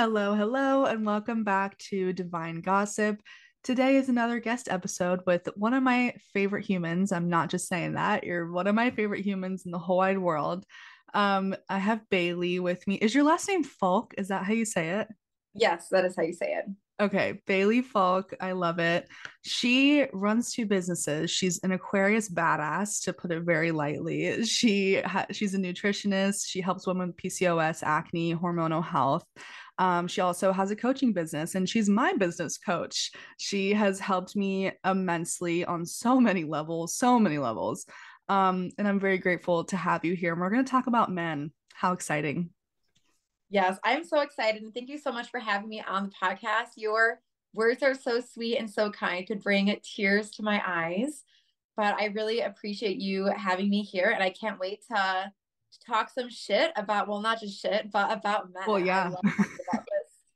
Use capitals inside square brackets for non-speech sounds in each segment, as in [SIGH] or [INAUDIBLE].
Hello, hello, and welcome back to Divine Gossip. Today is another guest episode with one of my favorite humans. I'm not just saying that, you're one of my favorite humans in the whole wide world. Um, I have Baylee with me. Is your last name Falk? Is that how you say it? Yes, that is how you say it. Okay, Baylee Falk. I love it. She runs two businesses. She's an Aquarius badass, to put it very lightly. She ha- she's a nutritionist. She helps women with PCOS, acne, hormonal health. Um, she also has a coaching business and she's my business coach. She has helped me immensely on so many levels, so many levels. Um, and I'm very grateful to have you here. And we're going to talk about men. How exciting! Yes, I'm so excited. And thank you so much for having me on the podcast. Your words are so sweet and so kind, could bring tears to my eyes. But I really appreciate you having me here. And I can't wait to to talk some shit about well not just shit but about men. Well yeah. [LAUGHS]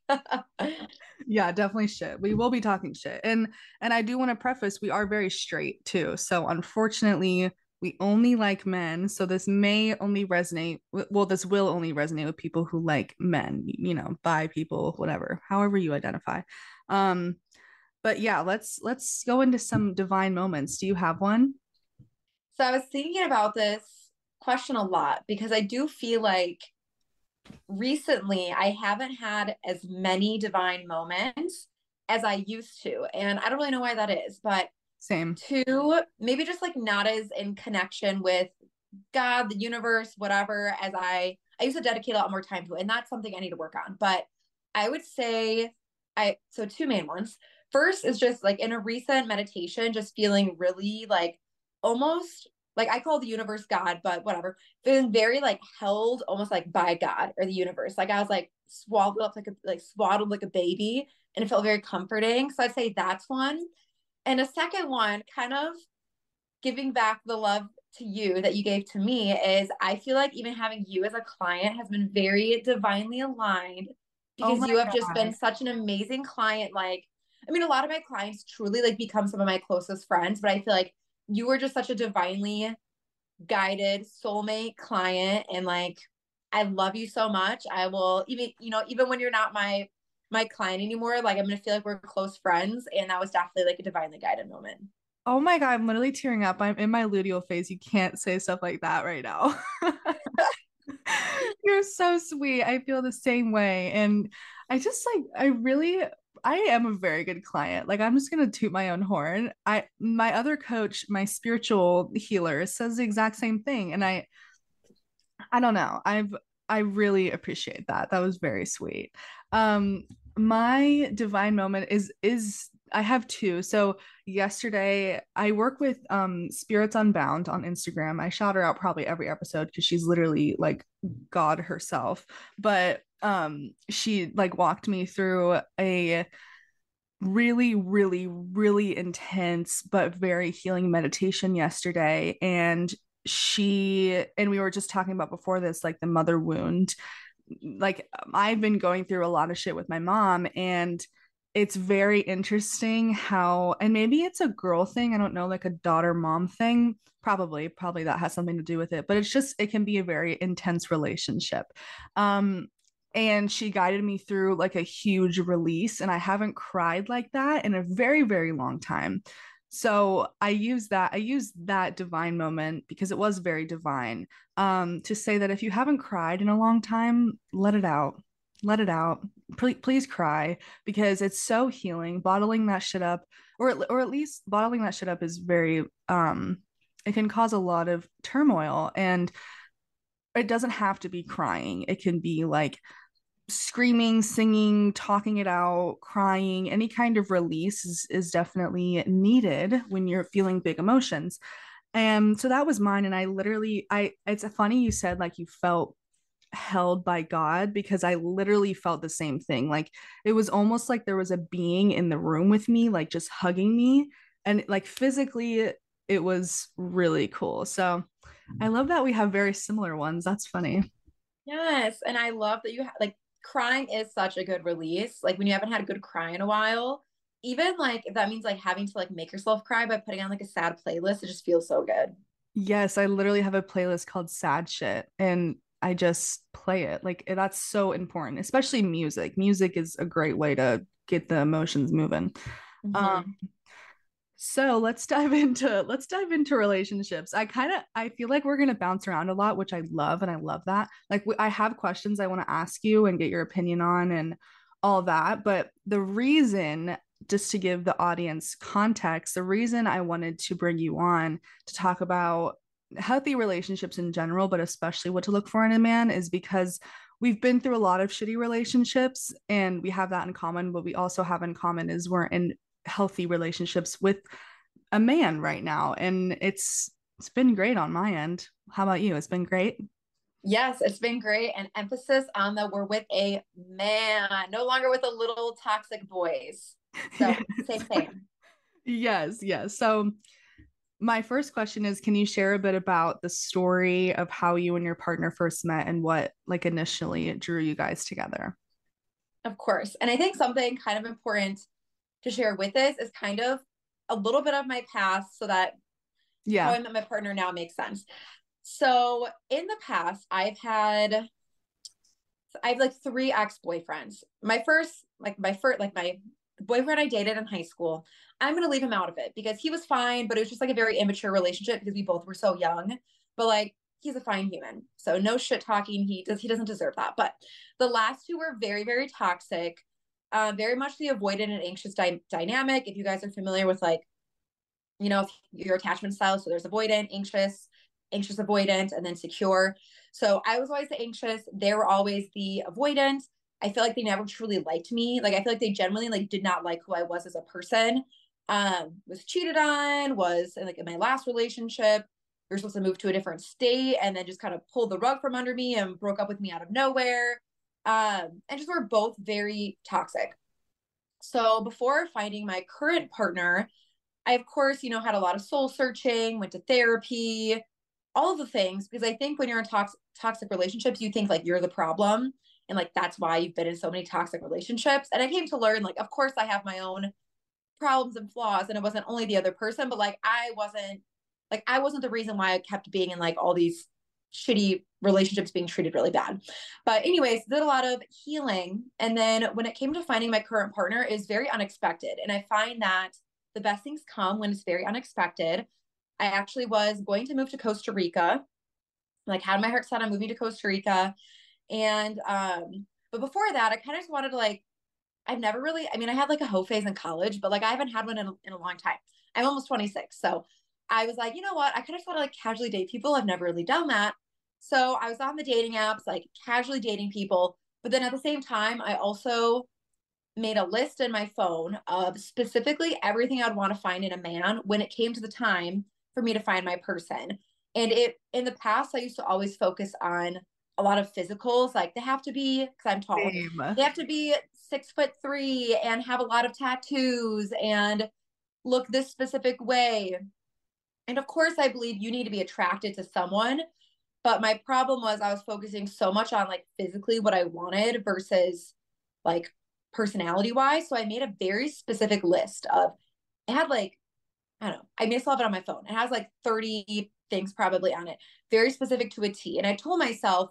[LAUGHS] yeah definitely shit. We will be talking shit. And and i do want to preface we are very straight too. So unfortunately we only like men. So this may only resonate well this will only resonate with people who like men you know bi people whatever however you identify. Um but yeah let's let's go into some divine moments. Do you have one? So i was thinking about this question a lot because I do feel like recently I haven't had as many divine moments as I used to. And I don't really know why that is, but same. Two, maybe just like not as in connection with God, the universe, whatever, as I I used to dedicate a lot more time to it. And that's something I need to work on. But I would say I so two main ones. First is just like in a recent meditation, just feeling really like almost like I call the universe God, but whatever. Feeling very like held almost like by God or the universe. Like I was like swallowed up like a like swaddled like a baby and it felt very comforting. So I'd say that's one. And a second one, kind of giving back the love to you that you gave to me is I feel like even having you as a client has been very divinely aligned oh because oh you have God. just been such an amazing client. Like, I mean, a lot of my clients truly like become some of my closest friends, but I feel like you were just such a divinely guided soulmate client and like I love you so much. I will even you know even when you're not my my client anymore, like I'm gonna feel like we're close friends, and that was definitely like a divinely guided moment. Oh my god, I'm literally tearing up. I'm in my luteal phase. You can't say stuff like that right now. [LAUGHS] You're so sweet. I feel the same way, and I just like I really I am a very good client. Like I'm just gonna toot my own horn. I my other coach, my spiritual healer, says the exact same thing, and I I don't know. I've I really appreciate that. That was very sweet. Um, my divine moment is is I have two. So yesterday I work with um Spirits Unbound on Instagram. I shout her out probably every episode because she's literally like God herself. But um she like walked me through a really really really intense but very healing meditation yesterday and she and we were just talking about before this like the mother wound like I've been going through a lot of shit with my mom and it's very interesting how and maybe it's a girl thing i don't know like a daughter mom thing probably probably that has something to do with it but it's just it can be a very intense relationship. Um and she guided me through like a huge release and i haven't cried like that in a very very long time. So i use that i use that divine moment because it was very divine um to say that if you haven't cried in a long time let it out let it out. Please, please cry because it's so healing. Bottling that shit up or or at least bottling that shit up is very um it can cause a lot of turmoil and it doesn't have to be crying. It can be like screaming singing talking it out crying. Any kind of release is, is definitely needed when you're feeling big emotions. And so that was mine and i literally i it's funny you said like you felt held by God because I literally felt the same thing. Like it was almost like there was a being in the room with me, like just hugging me. And like physically, it was really cool. So I love that we have very similar ones. That's funny. Yes. And I love that you ha- like crying is such a good release. Like when you haven't had a good cry in a while, even like if that means like having to like make yourself cry by putting on like a sad playlist, it just feels so good. Yes, I literally have a playlist called Sad Shit. And I just play it. Like that's so important, especially music. Music is a great way to get the emotions moving. Mm-hmm. Um so let's dive [LAUGHS] into let's dive into relationships. I kind of I feel like we're gonna bounce around a lot, which I love, and I love that. Like I have questions I want to ask you and get your opinion on and all that. But the reason, just to give the audience context, the reason I wanted to bring you on to talk about healthy relationships in general, but especially what to look for in a man is because we've been through a lot of shitty relationships and we have that in common. What we also have in common is we're in healthy relationships with a man right now. And it's it's been great on my end. How about you? It's been great? Yes it's been great. And emphasis on the we're with a man no longer with a little toxic boys. So yes. [LAUGHS] same same yes yes. So my first question is can you share a bit about the story of how you and your partner first met and what like initially it drew you guys together of course and i think something kind of important to share with this is kind of a little bit of my past so that yeah how I met my partner now makes sense. So in the past, I've had I have like three ex-boyfriends. My first, like my first, like my boyfriend I dated in high school. I'm gonna leave him out of it because he was fine, but it was just like a very immature relationship because we both were so young. But like he's a fine human. So no shit talking. He does he doesn't deserve that. But the last two were very, very toxic uh, very much the avoidant and anxious dy- dynamic. If you guys are familiar with like, you know, your attachment style, so there's avoidant, anxious, anxious avoidant, and then secure. So I was always the anxious. They were always the avoidant. I feel like they never truly liked me. Like I feel like they genuinely like did not like who I was as a person. Um, was cheated on, was like in my last relationship, we were supposed to move to a different state and then just kind of pulled the rug from under me and broke up with me out of nowhere um, and just were both very toxic. So before finding my current partner, I of course, you know, had a lot of soul searching, went to therapy, all of the things because I think when you're in toxic toxic relationships, you think like you're the problem and like that's why you've been in so many toxic relationships. And I came to learn like of course I have my own problems and flaws and it wasn't only the other person, but like I wasn't like I wasn't the reason why I kept being in like all these shitty relationships being treated really bad. But anyways, did a lot of healing. And then when it came to finding my current partner is very unexpected. And I find that the best things come when it's very unexpected. I actually was going to move to Costa Rica, like had my heart set on moving to Costa Rica. And um, but before that, I kind of just wanted to like, I've never really, I mean, I had like a hoe phase in college, but like I haven't had one in a, in a long time. I'm almost 26. So I was like, you know what? I kind of want to like casually date people. I've never really done that. So I was on the dating apps, like casually dating people. But then at the same time, I also made a list in my phone of specifically everything I'd want to find in a man when it came to the time for me to find my person. And it in the past, I used to always focus on a lot of physicals, like they have to be because I'm tall. Same. They have to be six foot three and have a lot of tattoos and look this specific way. And of course, I believe you need to be attracted to someone but my problem was I was focusing so much on like physically what I wanted versus like personality wise. So I made a very specific list of it had like, I don't know, I may still have it on my phone. It has like 30 things probably on it, very specific to a T. And I told myself,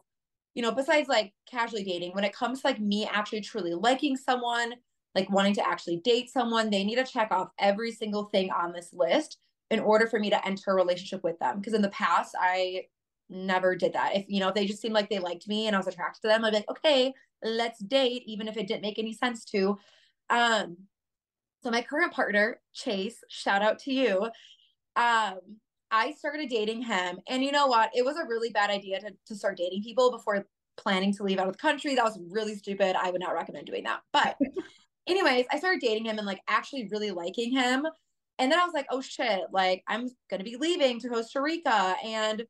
you know, besides like casually dating, when it comes to like me actually truly liking someone, like wanting to actually date someone, they need to check off every single thing on this list in order for me to enter a relationship with them. Because in the past, I never did that. If you know, if they just seemed like they liked me and I was attracted to them, I'd be like, okay, let's date, even if it didn't make any sense to. Um, so my current partner, Chase, shout out to you. Um, I started dating him, and you know what? It was a really bad idea to to start dating people before planning to leave out of the country. That was really stupid. I would not recommend doing that. But [LAUGHS] anyways, I started dating him and like actually really liking him. And then I was like, oh shit, like I'm gonna be leaving to Costa Rica and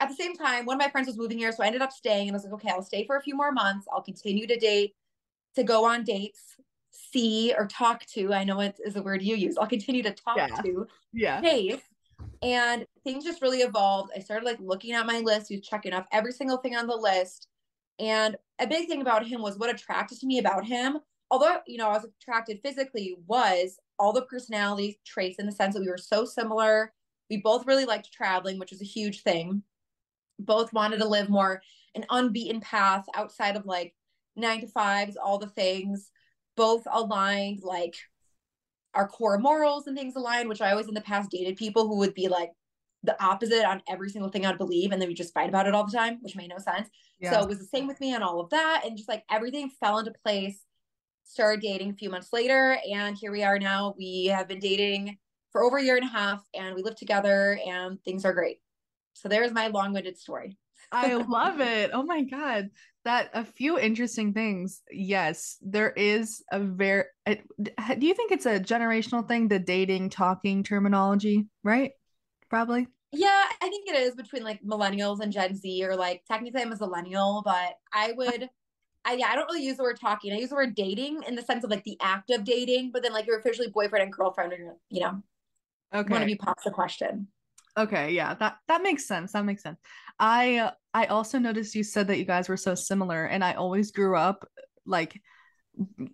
at the same time, one of my friends was moving here, so I ended up staying and I was like, okay, I'll stay for a few more months. I'll continue to date, to go on dates, see or talk to. I know it is a word you use. I'll continue to talk yeah. to. Yeah. Hey. And things just really evolved. I started like looking at my list, was checking off every single thing on the list. And a big thing about him was what attracted to me about him, although you know I was attracted physically, was all the personality traits in the sense that we were so similar. We both really liked traveling, which is a huge thing both wanted to live more an unbeaten path outside of like nine to fives, all the things, both aligned, like our core morals and things aligned, which I always in the past dated people who would be like the opposite on every single thing I'd believe, and then we just fight about it all the time, which made no sense. Yeah. So it was the same with me on all of that, and just like everything fell into place. Started dating a few months later, and here we are now. We have been dating for over a year and a half, and we live together, and things are great. So there's my long-winded story. I [LAUGHS] love it. Oh my god. That a few interesting things. Yes, there is a very do you think it's a generational thing the dating talking terminology, right? Probably. Yeah, I think it is between like millennials and Gen Z or like technically I'm a millennial, but I would I yeah, I don't really use the word talking. I use the word dating in the sense of like the act of dating, but then like you're officially boyfriend and girlfriend or you know. Okay. One of you pops the question. Okay, yeah, that that makes sense. That makes sense. I uh, I also noticed you said that you guys were so similar, and I always grew up like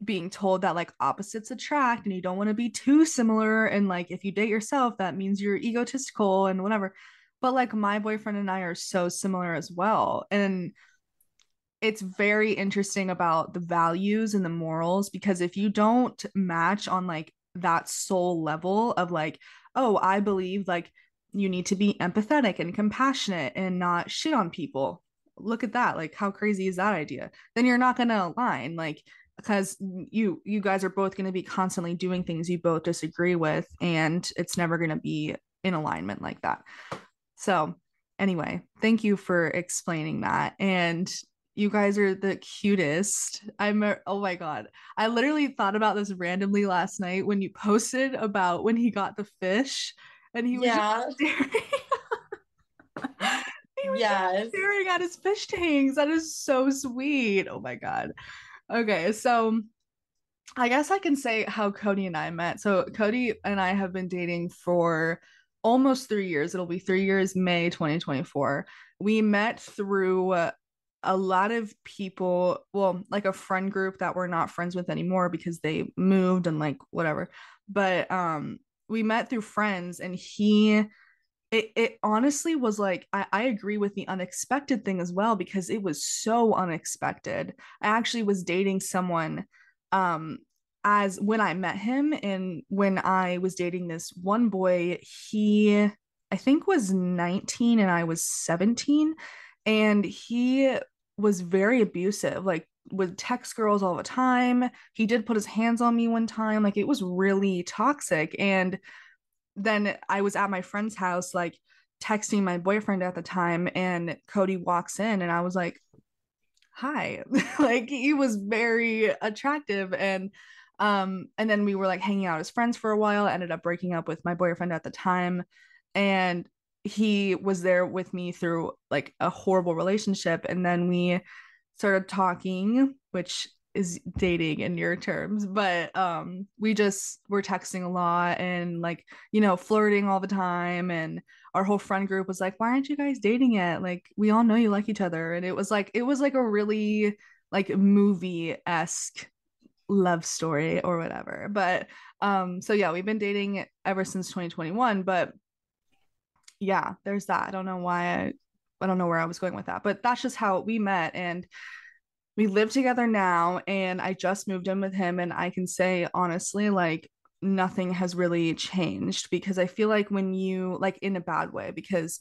being told that like opposites attract, and you don't want to be too similar, and like if you date yourself, that means you're egotistical and whatever. But like my boyfriend and I are so similar as well, and it's very interesting about the values and the morals because if you don't match on like that soul level of like oh i believe like you need to be empathetic and compassionate and not shit on people. Look at that like how crazy is that idea? Then you're not going to align like because you you guys are both going to be constantly doing things you both disagree with and it's never going to be in alignment like that. So anyway thank you for explaining that and you guys are the cutest. I'm oh my god. I literally thought about this randomly last night when you posted about when he got the fish and he was yeah. [LAUGHS] staring. [LAUGHS] he was yes. staring at his fish tanks. That is so sweet. Oh my god. Okay, so I guess I can say how Cody and I met. So Cody and I have been dating for almost three years. It'll be three years, May 2024. We met through a lot of people, well, like a friend group that we're not friends with anymore because they moved and like whatever. But um we met through friends and he it, it honestly was like I, I agree with the unexpected thing as well because it was so unexpected. I actually was dating someone um as when i met him and when i was dating this one boy he i think was 19 and i was 17 and he was very abusive like would text girls all the time. He did put his hands on me one time. Like it was really toxic. And then I was at my friend's house, like texting my boyfriend at the time, and Cody walks in, and I was like, hi. [LAUGHS] like he was very attractive. And um, and then we were like hanging out as friends for a while, ended up breaking up with my boyfriend at the time. And he was there with me through like a horrible relationship. And then we started talking, which is dating in your terms, but um we just were texting a lot and like, you know, flirting all the time and our whole friend group was like, "Why aren't you guys dating yet? Like we all know you like each other." And it was like it was like a really like movie-esque love story or whatever. But um so yeah, we've been dating ever since 2021, but yeah, there's that. I don't know why I I don't know where I was going with that, but that's just how we met. And we live together now. And I just moved in with him. And I can say, honestly, like, nothing has really changed because I feel like when you, like, in a bad way, because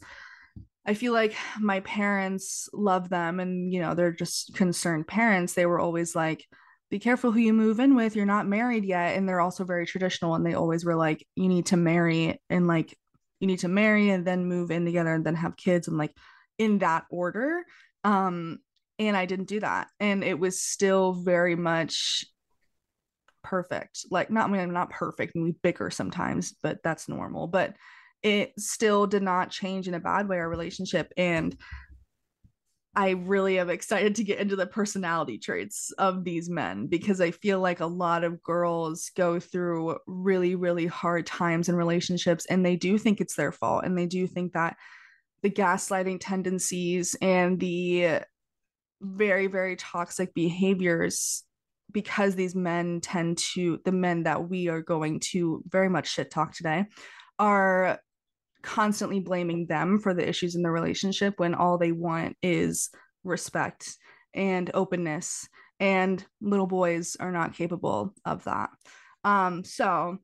I feel like my parents love them and, you know, they're just concerned parents. They were always like, be careful who you move in with. You're not married yet. And they're also very traditional. And they always were like, you need to marry and like, you need to marry and then move in together and then have kids and like in that order. Um, and I didn't do that. And it was still very much perfect. Like not I mean not perfect and we bicker sometimes, but that's normal. But it still did not change in a bad way our relationship. And I really am excited to get into the personality traits of these men because I feel like a lot of girls go through really, really hard times in relationships and they do think it's their fault and they do think that the gaslighting tendencies and the very very toxic behaviors because these men tend to the men that we are going to very much shit talk today are constantly blaming them for the issues in the relationship when all they want is respect and openness and little boys are not capable of that. Um so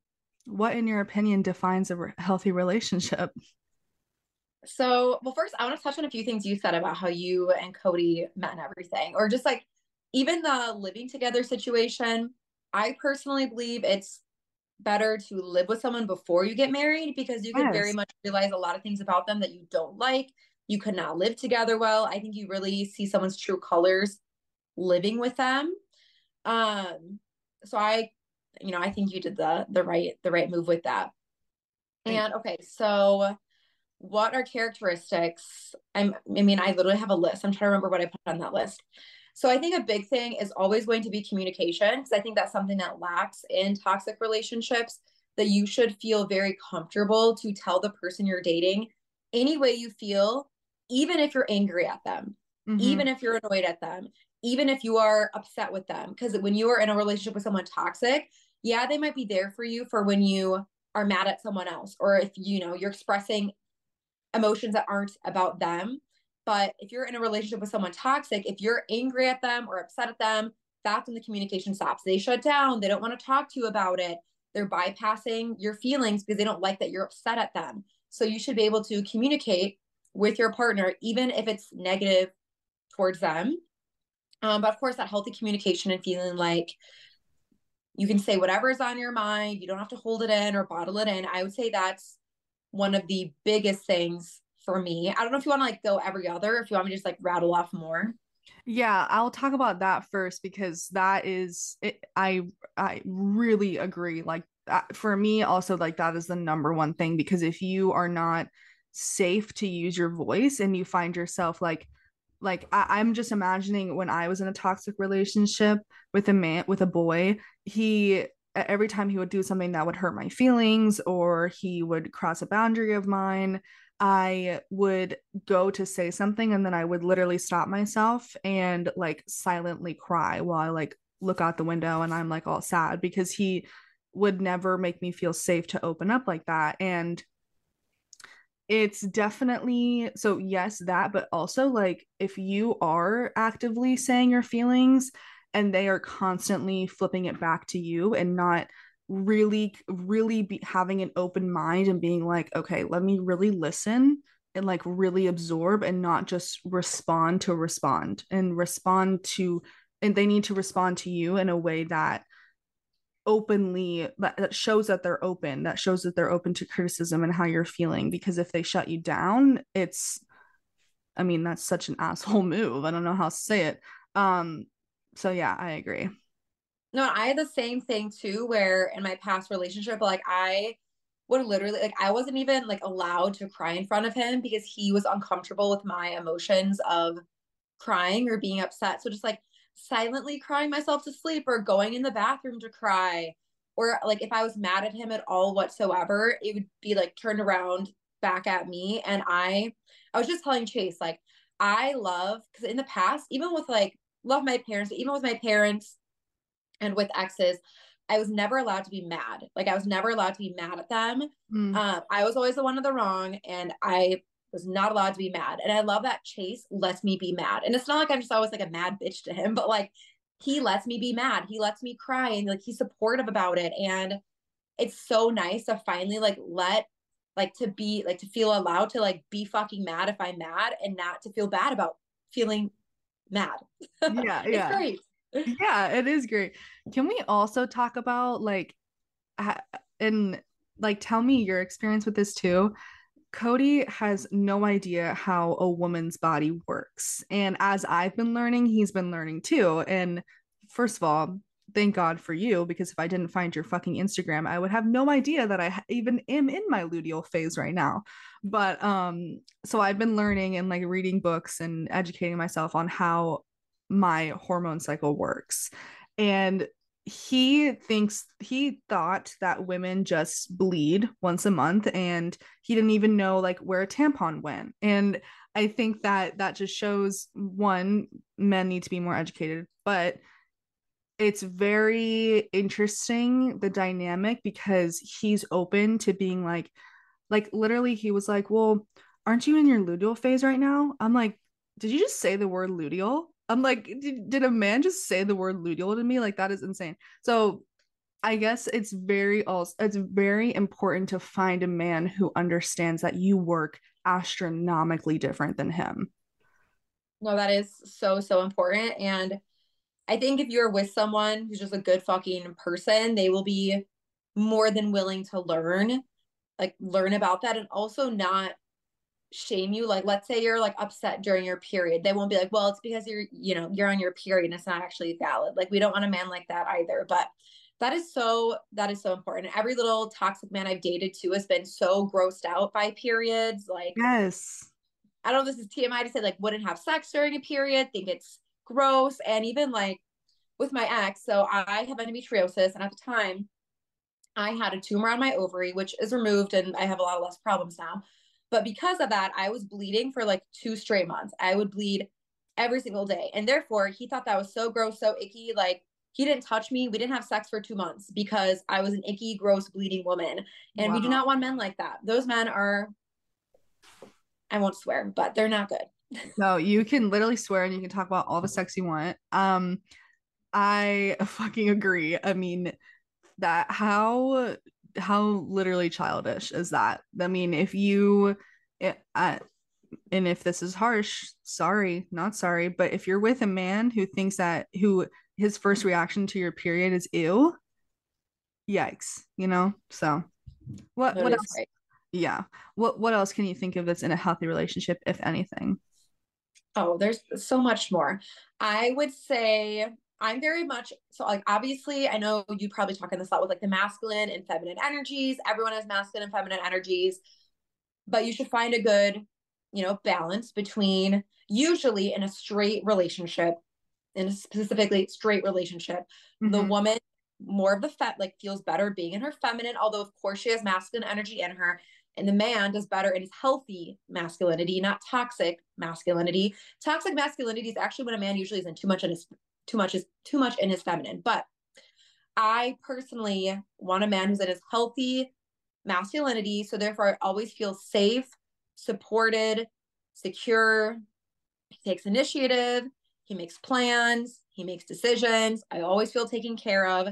what in your opinion defines a re- healthy relationship? So well first i want to touch on a few things you said about how you and cody met and everything or just like even the living together situation. I personally believe it's better to live with someone before you get married because you can yes. very much realize a lot of things about them that you don't like. You could not live together well. I think you really see someone's true colors living with them. Um so i you know i think you did the the right the right move with that. And okay so what are characteristics? I'm i mean i literally have a list. I'm trying to remember what i put on that list so i think a big thing is always going to be communication because i think that's something that lacks in toxic relationships that you should feel very comfortable to tell the person you're dating any way you feel even if you're angry at them mm-hmm. even if you're annoyed at them even if you are upset with them because when you are in a relationship with someone toxic yeah they might be there for you for when you are mad at someone else or if you know you're expressing emotions that aren't about them but if you're in a relationship with someone toxic if you're angry at them or upset at them that's when the communication stops they shut down they don't want to talk to you about it they're bypassing your feelings because they don't like that you're upset at them so you should be able to communicate with your partner even if it's negative towards them um, but of course, that healthy communication and feeling like you can say whatever is on your mind. You don't have to hold it in or bottle it in. I would say that's one of the biggest things for me. I don't know if you want to like go every other, if you want me to just like rattle off more. Yeah, I'll talk about that first because that is it, I I really agree. Like that, for me also like that is the number one thing because if you are not safe to use your voice and you find yourself like like I, am just imagining when I was in a toxic relationship with a man with a boy, he every time he would do something that would hurt my feelings or he would cross a boundary of mine, I would go to say something and then I would literally stop myself and like silently cry while I like look out the window and I'm like all sad because he would never make me feel safe to open up like that. And it's definitely so yes that but also like if you are actively saying your feelings and they are constantly flipping it back to you and not really really be having an open mind and being like okay let me really listen and like really absorb and not just respond to respond and respond to and they need to respond to you in a way that openly that shows that they're open that shows that they're open to criticism and how you're feeling because if they shut you down it's i mean that's such an asshole [LAUGHS] move. I don't know how to say it. Um so yeah i agree no i had the same thing too where in my past relationship like i would literally like i wasn't even like allowed to cry in front of him because he was uncomfortable with my emotions of crying or being upset so just like silently crying myself to sleep or going in the bathroom to cry or like if I was mad at him at all whatsoever, it would be like turned around back at me. And I, I was just telling Chase, like, I love, because in the past, even with like, love my parents, even with my parents and with exes, I was never allowed to be mad. Like, I was never allowed to be mad at them. Mm. Um, I was always the one of the wrong. And I was not allowed to be mad. And I love that Chase lets me be mad. And it's not like I'm just always like a mad bitch to him, but like he lets me be mad. He lets me cry and like he's supportive about it. And it's so nice to finally like let like to be like to feel allowed to like be fucking mad if I'm mad and not to feel bad about feeling mad. [LAUGHS] Yeah, yeah. great. Yeah, it is great. Can we also talk about like and like tell me your experience with this too? Cody has no idea how a woman's body works. And as I've been learning, he's been learning too. And first of all, thank God for you, because if I didn't find your fucking Instagram, I would have no idea that I even am in my luteal phase right now. But um, so I've been learning and like reading books and educating myself on how my hormone cycle works. And he thinks he thought that women just bleed once a month and he didn't even know like where a tampon went and i think that that just shows one men need to be more educated but it's very interesting the dynamic because he's open to being like Like literally he was like, "Well, aren't you in your luteal phase right now?" I'm like, "Did you just say the word luteal?" I'm like, did, did a man just say the word luteal to me? Like that is insane. So I guess it's very also it's very important to find a man who understands that you work astronomically different than him. No, that is so so important and I think if you're with someone who's just a good fucking person, they will be more than willing to learn, like learn about that and also not shame you. Like, let's say you're like upset during your period. They won't be like, well, it's because you're, you know, you're on your period and it's not actually valid. Like, we don't want a man like that either. But that is so, that is so important. Every little toxic man I've dated too has been so grossed out by periods. Like, yes. I don't know if this is TMI to say, like, wouldn't have sex during a period, think it's gross. And even like with my ex, so I have endometriosis. And at the time, I had a tumor on my ovary, which is removed, and I have a lot of less problems now. But because of that, I was bleeding for like two straight months. I would bleed every single day. And therefore, he thought that was so gross, so icky. Like, he didn't touch me. We didn't have sex for two months because I was an icky, gross, bleeding woman. And wow. we do not want men like that. Those men are, I won't swear, but they're not good. [LAUGHS] no, you can literally swear and you can talk about all the sex you want. Um, I fucking agree. I mean, that how how literally childish is that? I mean, if you it, I, and if this is harsh, sorry, not sorry, but if you're with a man who thinks that who his first reaction to your period is ew, yikes, you know? So what that what else? Right. Yeah. What what else can you think of that's in a healthy relationship, if anything? Oh, there's so much more. I would say I'm very much so like obviously I know you probably talking this a lot with like the masculine and feminine energies. Everyone has masculine and feminine energies, but you should find a good, you know, balance between usually in a straight relationship, in a specifically straight relationship, mm-hmm. the woman more of the fet like feels better being in her feminine, although of course she has masculine energy in her. And the man does better in his healthy masculinity, not toxic masculinity. Toxic masculinity is actually when a man usually isn't too much in his too much is too much in his feminine. But I personally want a man who's in his healthy masculinity. So therefore, I always feel safe, supported, secure. He takes initiative. He makes plans. He makes decisions. I always feel taken care of.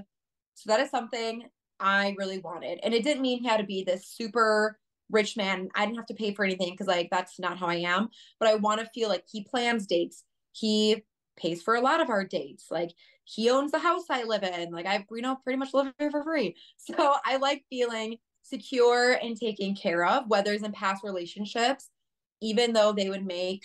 So that is something I really wanted. And it didn't mean he had to be this super rich man. I didn't have to pay for anything because like that's not how I am. But I want to feel like he plans dates. He pays for a lot of our dates. Like he owns the house I live in. Like I, you know, pretty much live here for free. [LAUGHS] So I like feeling secure and taken care of, whether it's in past relationships, even though they would make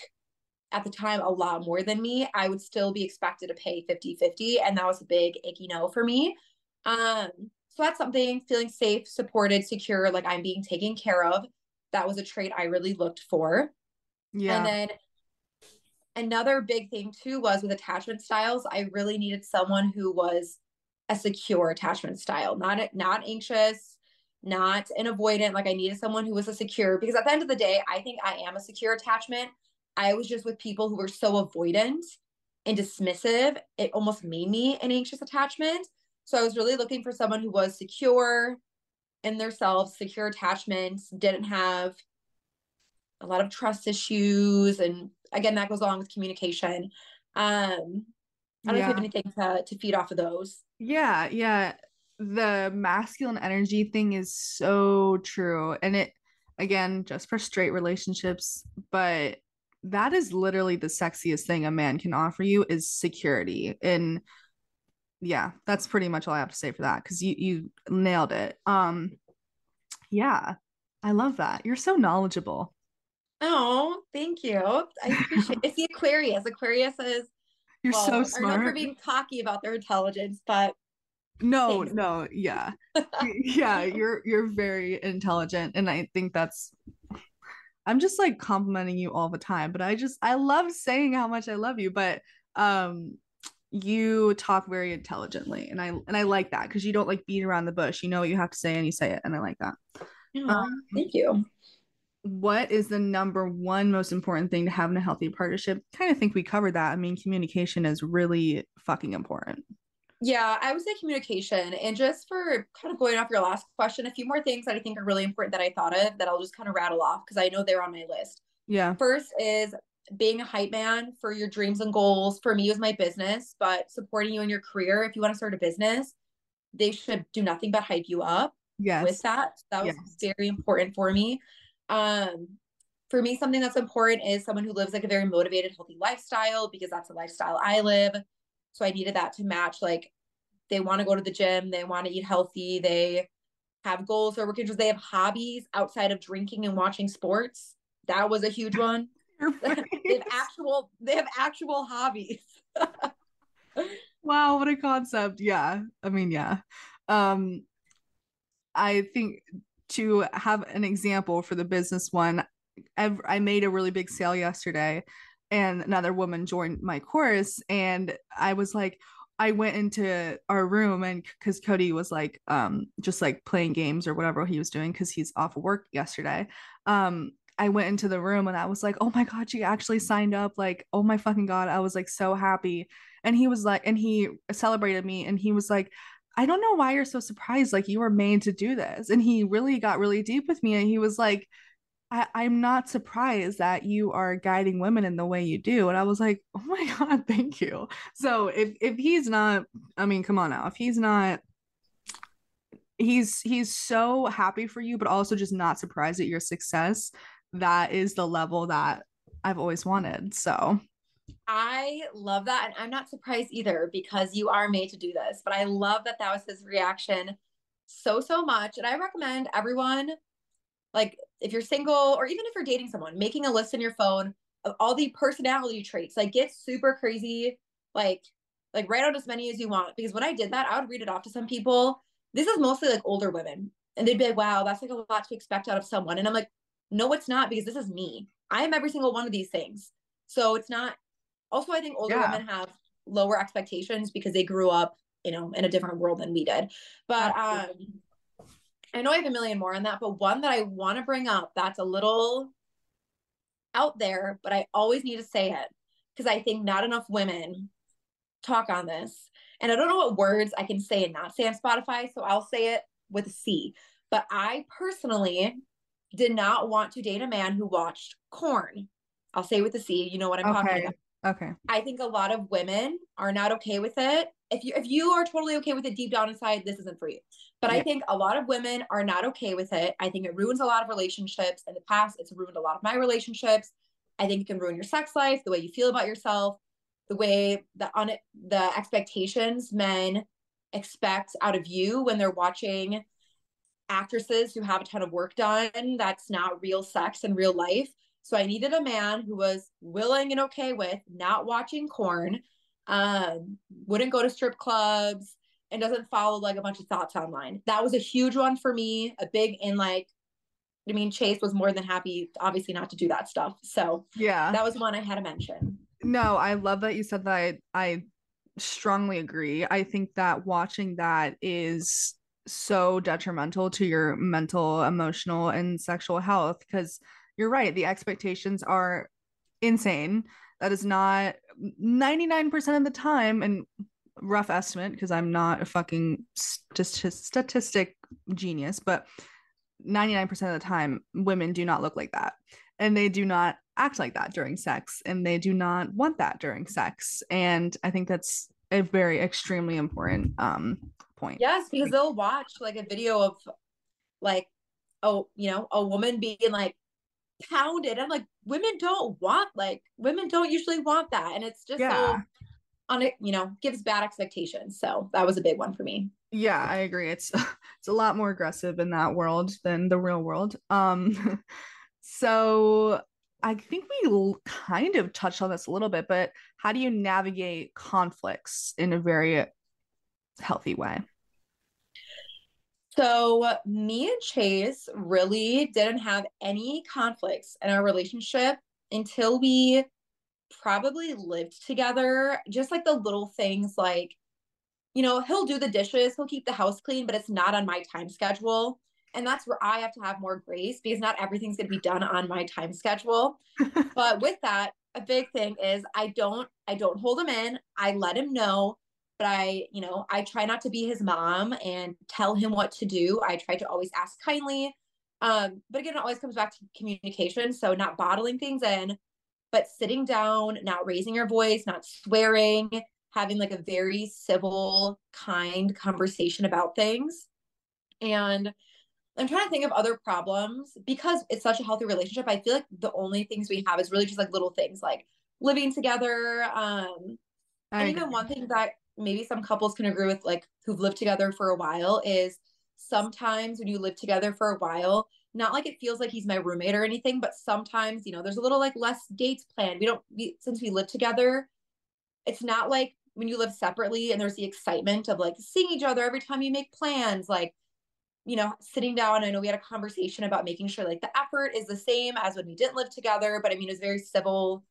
at the time a lot more than me, I would still be expected to pay 50 50. And that was a big icky no for me. Um, so that's something feeling safe, supported, secure, like I'm being taken care of. That was a trait I really looked for. Yeah. And then another big thing too was with attachment styles i really needed someone who was a secure attachment style not not anxious not an avoidant like i needed someone who was a secure because at the end of the day i think i am a secure attachment. I was just with people who were so avoidant and dismissive it almost made me an anxious attachment. So i was really looking for someone who was secure in themselves secure attachments didn't have a lot of trust issues and again that goes along with communication. Um i don't yeah. know if you have anything to, to feed off of those. Yeah yeah. The masculine energy thing is so true and it again just for straight relationships but that is literally the sexiest thing a man can offer you is security and yeah that's pretty much all i have to say for that because you you nailed it. Um yeah i love that. You're so knowledgeable Oh, thank you. I appreciate it. It's the Aquarius. Aquarius is you're well, so smart. Are for being cocky about their intelligence, but no, thanks. no, yeah. [LAUGHS] yeah, you're you're very intelligent. And I think that's I'm just like complimenting you all the time, but I just I love saying how much I love you, but um you talk very intelligently and I and I like that because you don't like beat around the bush. You know what you have to say and you say it and I like that. Yeah, um, thank you what is the number one most important thing to have in a healthy partnership? Kind of think we covered that. I mean, communication is really fucking important. Yeah, I would say communication. And just for kind of going off your last question, a few more things that I think are really important that I thought of that I'll just kind of rattle off because I know they're on my list. Yeah. First is being a hype man for your dreams and goals. For me, was my business, but supporting you in your career. If you want to start a business, they should do nothing but hype you up yes. with that. That was yes. very important for me. Um, for me, something that's important is someone who lives like a very motivated, healthy lifestyle because that's a lifestyle I live. So I needed that to match like they want to go to the gym, they want to eat healthy, they have goals or work interests, they have hobbies outside of drinking and watching sports. That was a huge [LAUGHS] one. [LAUGHS] they have actual they have actual hobbies. [LAUGHS] wow, what a concept. Yeah. I mean, yeah. Um I think to have an example for the business one, I made a really big sale yesterday and another woman joined my course and I was like I went into our room and because Cody was like um just like playing games or whatever he was doing because he's off of work yesterday. Um I went into the room and I was like, oh my God, she actually signed up. Like, oh my fucking God. I was like so happy. And he was like, and he celebrated me and he was like, I don't know why you're so surprised. Like, you were made to do this. And he really got really deep with me. And he was like, I, I'm not surprised that you are guiding women in the way you do. And I was like, oh my [LAUGHS] God, thank you. So if if he's not, I mean, come on now, if he's not he's he's so happy for you, but also just not surprised at your success. That is the level that I've always wanted. So I love that. And I'm not surprised either because you are made to do this. But I love that that was his reaction so, so much. And I recommend everyone like if you're single or even if you're dating someone, making a list in your phone of all the personality traits. Like get super crazy, like like write out as many as you want. Because when I did that, I would read it off to some people. This is mostly like older women. And they'd be like, wow, that's like a lot to expect out of someone. And I'm like, no, it's not because this is me. I am every single one of these things. So it's not also I think older yeah. women have lower expectations because they grew up, you know, in a different world than we did. But um I know I have a million more on that, but one that I want to bring up that's a little out there, but I always need to say it because I think not enough women talk on this. And I don't know what words I can say and not say on Spotify, so I'll say it with a C. But I personally did not want to date a man who watched corn. I'll say with a C, you know what I'm okay. talking about. Okay. I think a lot of women are not okay with it. If you if you are totally okay with it deep down inside, this isn't for you. But yeah. I think a lot of women are not okay with it. I think it ruins a lot of relationships. In the past, it's ruined a lot of my relationships. I think it can ruin your sex life, the way you feel about yourself, the way the on it, the expectations men expect out of you when they're watching actresses who have a ton of work done that's not real sex in real life so I needed a man who was willing and okay with not watching corn, um, wouldn't go to strip clubs, and doesn't follow like a bunch of thoughts online. That was a huge one for me, a big in like I mean, Chase was more than happy, obviously, not to do that stuff. So yeah, that was one I had to mention. No, I love that you said that. I, I strongly agree. I think that watching that is so detrimental to your mental, emotional, and sexual health because you're right. The expectations are insane. That is not 99% of the time, and rough estimate because I'm not a fucking st- statistic genius, but 99% of the time, women do not look like that. And they do not act like that during sex. And they do not want that during sex. And I think that's a very extremely important um, point. Yes, because they'll watch like a video of like, oh, you know, a woman being like pounded. I'm like, women don't want like women don't usually want that, and it's just yeah. so on it, you know, gives bad expectations. So that was a big one for me. Yeah, I agree. It's [LAUGHS] it's a lot more aggressive in that world than the real world. Um, [LAUGHS] so I think we kind of touched on this a little bit, but how do you navigate conflicts in a very healthy way? So, me and Chase really didn't have any conflicts in our relationship until we probably lived together. Just like the little things, like, you know, he'll do the dishes, he'll keep the house clean, but it's not on my time schedule. And that's where I have to have more grace because not everything's going to be done on my time schedule. [LAUGHS] but with that, a big thing is I don't I don't hold him in. I let him know but I, you know, I try not to be his mom and tell him what to do. I try to always ask kindly. Um, but again, it always comes back to communication. So not bottling things in, but sitting down, not raising your voice, not swearing, having like a very civil, kind conversation about things. And I'm trying to think of other problems because it's such a healthy relationship. I feel like the only things we have is really just like little things like living together. Um, and even one thing that maybe some couples can agree with, like who've lived together for a while, is sometimes when you live together for a while, not like it feels like he's my roommate or anything, but sometimes, you know, there's a little like less dates planned. We don't, we, since we live together, it's not like when you live separately and there's the excitement of like seeing each other every time you make plans, like, you know, sitting down. I know we had a conversation about making sure like the effort is the same as when we didn't live together, but I mean, it's very civil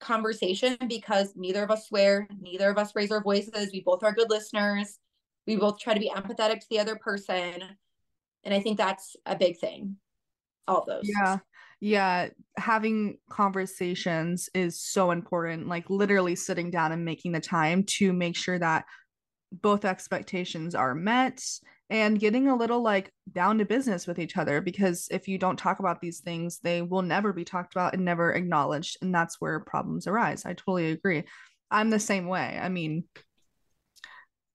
conversation because neither of us swear, neither of us raise our voices. We both are good listeners. We both try to be empathetic to the other person. And I think that's a big thing. All those. Yeah. Yeah. Having conversations is so important. Like literally sitting down and making the time to make sure that both expectations are met and getting a little like down to business with each other because if you don't talk about these things they will never be talked about and never acknowledged and that's where problems arise. I totally agree. I'm the same way. I mean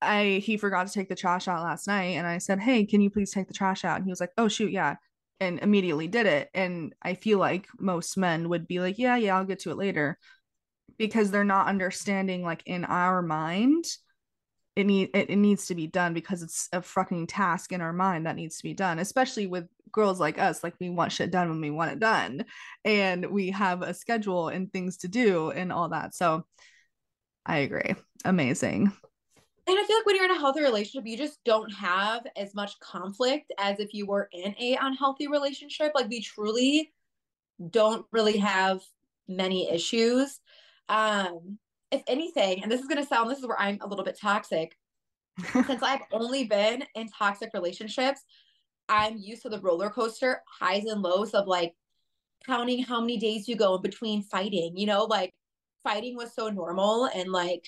i he forgot to take the trash out last night and i said hey can you please take the trash out? And he was like oh shoot yeah and immediately did it. And i feel like most men would be like yeah yeah i'll get to it later because they're not understanding like in our mind it need it, it needs to be done because it's a fucking task in our mind that needs to be done especially with girls like us like we want shit done when we want it done and we have a schedule and things to do and all that so i agree amazing and I feel like when you're in a healthy relationship, you just don't have as much conflict as if you were in a unhealthy relationship. Like we truly don't really have many issues. Um, if anything, and this is going to sound, this is where I'm a little bit toxic. [LAUGHS] Since I've only been in toxic relationships, I'm used to the roller coaster highs and lows of like counting how many days you go in between fighting. You know, like fighting was so normal and like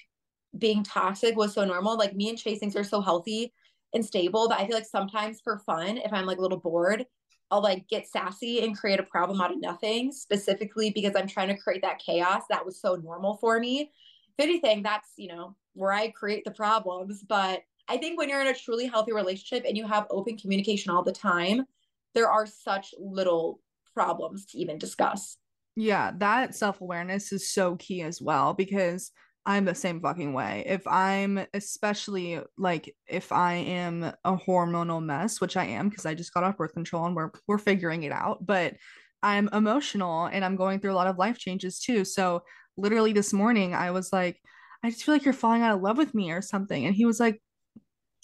being toxic was so normal. Like me and Chase things are so healthy and stable that I feel like sometimes for fun, if I'm like a little bored, I'll like get sassy and create a problem out of nothing, specifically because I'm trying to create that chaos that was so normal for me if anything, that's, you know, where I create the problems. But I think when you're in a truly healthy relationship and you have open communication all the time, there are such little problems to even discuss. Yeah, that self awareness is so key as well because I'm the same fucking way. If I'm especially like if I am a hormonal mess, which I am because I just got off birth control and we're we're figuring it out, but I'm emotional and I'm going through a lot of life changes too. So literally this morning I was like, I just feel like you're falling out of love with me or something. And he was like,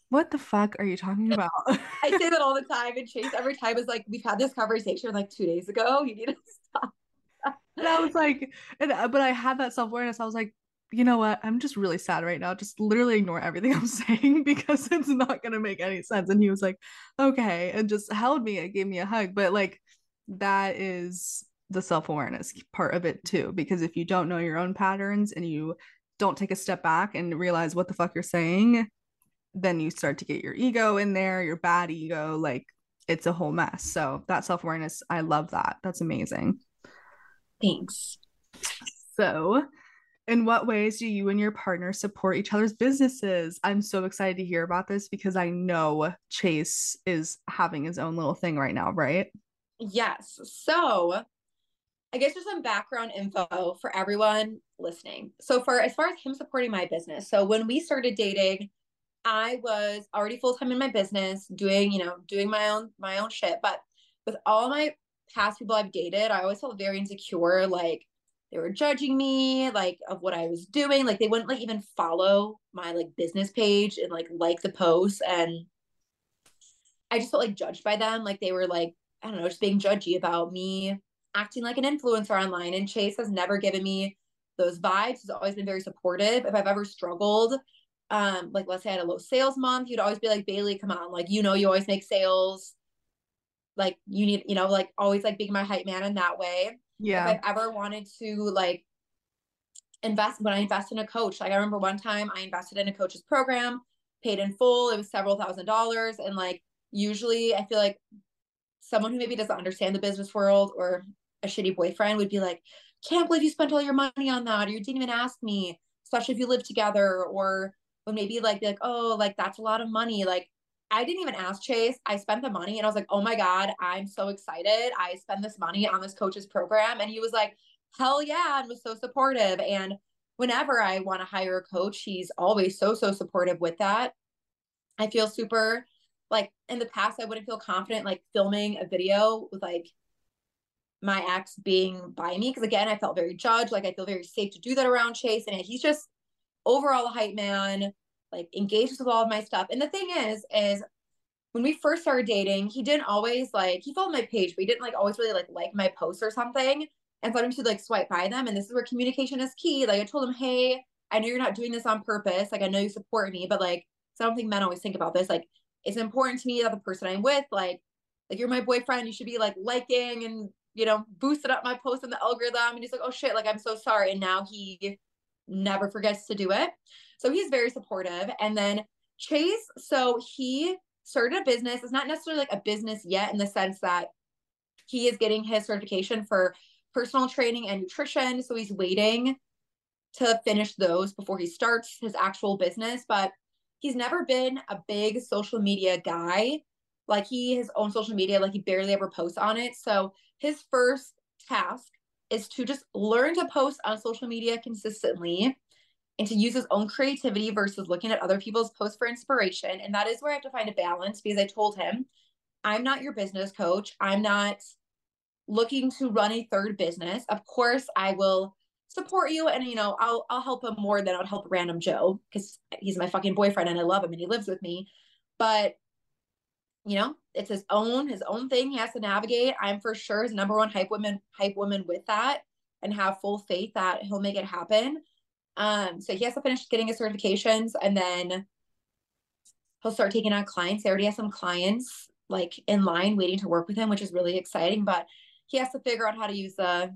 What the fuck are you talking about? [LAUGHS] I say that all the time. And Chase every time is like, We've had this conversation like two days ago. You need to stop. and I was like, and uh, but I had that self awareness. I was like, you know what? I'm just really sad right now. Just literally ignore everything [LAUGHS] I'm saying because it's not going to make any sense. And he was like, okay. And just held me and gave me a hug. But like, that is the self-awareness part of it too because if you don't know your own patterns and you don't take a step back and realize what the fuck you're saying then you start to get your ego in there your bad ego like it's a whole mess. So that self-awareness i love that. That's amazing. Thanks. So in what ways do you and your partner support each other's businesses? I'm so excited to hear about this because i know chase is having his own little thing right now right? Yes. So I guess just some background info for everyone listening. So for as far as him supporting my business, so when we started dating, I was already full time in my business, doing, you know, doing my own my own shit. But with all my past people I've dated, I always felt very insecure, like they were judging me, like of what I was doing. Like they wouldn't like even follow my like business page and like like the posts. And I just felt like judged by them. Like they were like, I don't know, just being judgy about me acting like an influencer online. And Chase has never given me those vibes. He's always been very supportive. If I've ever struggled, um, like let's say I had a low sales month, he'd always be like, Baylee, come on, like you know you always make sales. Like you need, you know, like always like being my hype man in that way. Yeah. If I've ever wanted to like invest when I invest in a coach. Like I remember one time I invested in a coach's program, paid in full. It was several thousand dollars. And like usually I feel like someone who maybe doesn't understand the business world or a shitty boyfriend would be like, can't believe you spent all your money on that, or you didn't even ask me, especially if you live together, or would maybe like be like, oh, like that's a lot of money. Like I didn't even ask Chase. I spent the money and I was like, oh my God, I'm so excited. I spend this money on this coach's program. And he was like, hell yeah, and was so supportive. And whenever I want to hire a coach, he's always so, so supportive with that. I feel super like in the past, I wouldn't feel confident like filming a video with like my ex being by me. Cause again, I felt very judged. Like I feel very safe to do that around Chase. And he's just overall a hype man, like engages with all of my stuff. And the thing is, is when we first started dating, he didn't always like he followed my page, but he didn't like always really like like my posts or something. And for him to like swipe by them. And this is where communication is key. Like I told him, hey, I know you're not doing this on purpose. Like I know you support me, but like so I don't think men always think about this. Like it's important to me that the person I'm with, like, like you're my boyfriend, you should be like liking and you know, boosted up my post in the algorithm. And he's like, oh shit, like I'm so sorry. And now he never forgets to do it. So he's very supportive. And then Chase, so he started a business. It's not necessarily like a business yet in the sense that he is getting his certification for personal training and nutrition. So he's waiting to finish those before he starts his actual business. But he's never been a big social media guy. Like he his own social media, like he barely ever posts on it. So his first task is to just learn to post on social media consistently and to use his own creativity versus looking at other people's posts for inspiration. And that is where I have to find a balance because I told him, I'm not your business coach. I'm not looking to run a third business. Of course, I will support you and you know, I'll I'll help him more than I would help random Joe because he's my fucking boyfriend and I love him and he lives with me. But you know, it's his own his own thing he has to navigate. I'm for sure his number one hype woman hype woman with that and have full faith that he'll make it happen. Um, so he has to finish getting his certifications and then he'll start taking on clients. He already has some clients like in line waiting to work with him, which is really exciting. But he has to figure out how to use the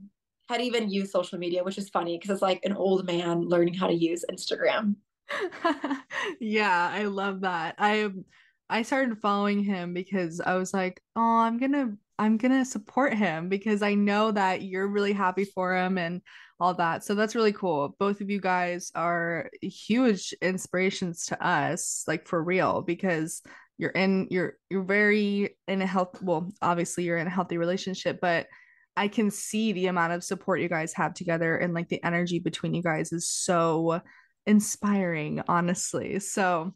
how to even use social media, which is funny because it's like an old man learning how to use Instagram. [LAUGHS] yeah, I love that. I I started following him because I was like, "Oh, I'm to I'm to support him because I know that you're really happy for him and all that." So that's really cool. Both of you guys are huge inspirations to us, like for real because you're in you're you're very in a health well, obviously you're in a healthy relationship, but I can see the amount of support you guys have together and like the energy between you guys is so inspiring, honestly. So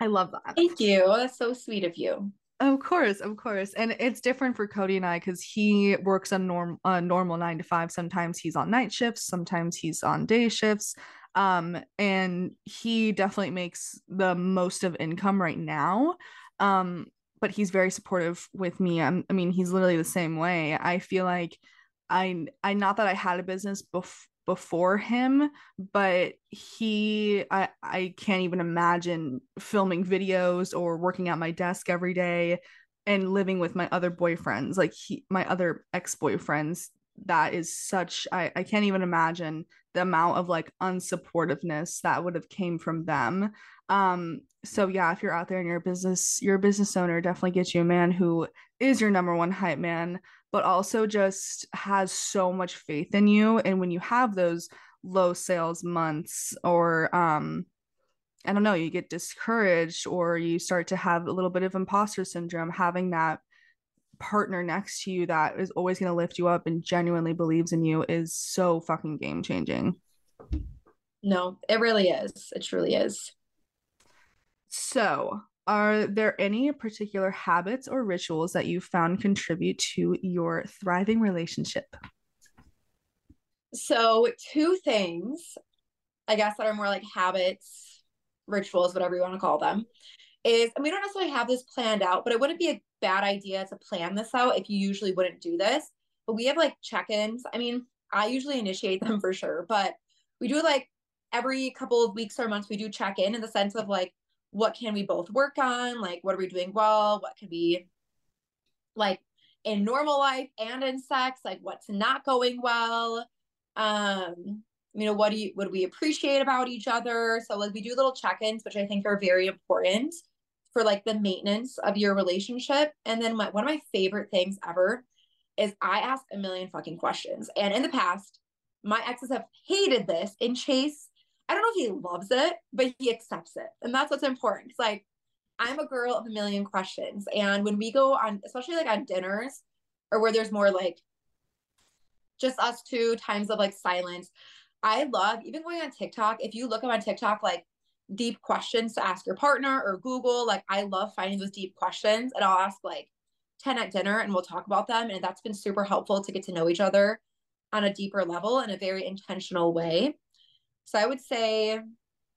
I love that. Thank you. That's so sweet of you. Of course, of course. And it's different for Cody and I because he works a norm a normal nine to five. Sometimes he's on night shifts, sometimes he's on day shifts. Um, and he definitely makes the most of income right now. Um, but he's very supportive with me. I'm, I mean, he's literally the same way. I feel like I I not that I had a business before before him but he I I can't even imagine filming videos or working at my desk every day and living with my other boyfriends like he my other ex-boyfriends. That is such I, I can't even imagine the amount of like unsupportiveness that would have came from them. Um so yeah if you're out there and you're a business you're a business owner definitely get you a man who is your number one hype man but also just has so much faith in you and when you have those low sales months or um I don't know, you get discouraged or you start to have a little bit of imposter syndrome, having that partner next to you that is always going to lift you up and genuinely believes in you is so fucking game changing. No, it really is. It truly is. So, are there any particular habits or rituals that you found contribute to your thriving relationship? So, two things, I guess, that are more like habits, rituals, whatever you want to call them, is and we don't necessarily have this planned out, but it wouldn't be a bad idea to plan this out if you usually wouldn't do this. But we have like check ins. I mean, I usually initiate them for sure, but we do like every couple of weeks or months, we do check in in the sense of like, what can we both work on? Like, what are we doing well? What can be like in normal life and in sex? Like, what's not going well? Um, you know, what do you what we appreciate about each other? So like we do little check-ins, which I think are very important for like the maintenance of your relationship. And then my, one of my favorite things ever is I ask a million fucking questions. And in the past, my exes have hated this. And Chase, I don't know if he loves it, but he accepts it. And that's what's important. Like I'm a girl of a million questions. And when we go on, especially like on dinners or where there's more like just us two times of like silence, I love even going on TikTok. If you look up on TikTok, like deep questions to ask your partner or Google, like I love finding those deep questions and I'll ask like 10 at dinner and we'll talk about them. And that's been super helpful to get to know each other on a deeper level in a very intentional way. So I would say,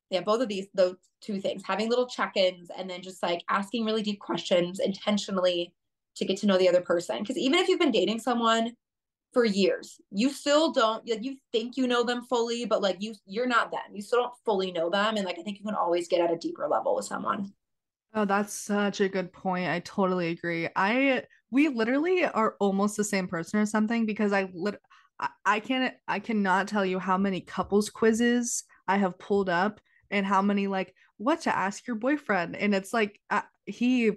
yeah, both of these, those two things, having little check ins and then just like asking really deep questions intentionally to get to know the other person. Because even if you've been dating someone for years. You still don't like you think you know them fully, but like you you're not them. You still don't fully know them. And like I think you can always get at a deeper level with someone. Oh, that's such a good point. I totally agree. I we literally are almost the same person or something because I lit I, can't I cannot tell you how many couples quizzes I have pulled up and how many like what to ask your boyfriend and it's like uh, he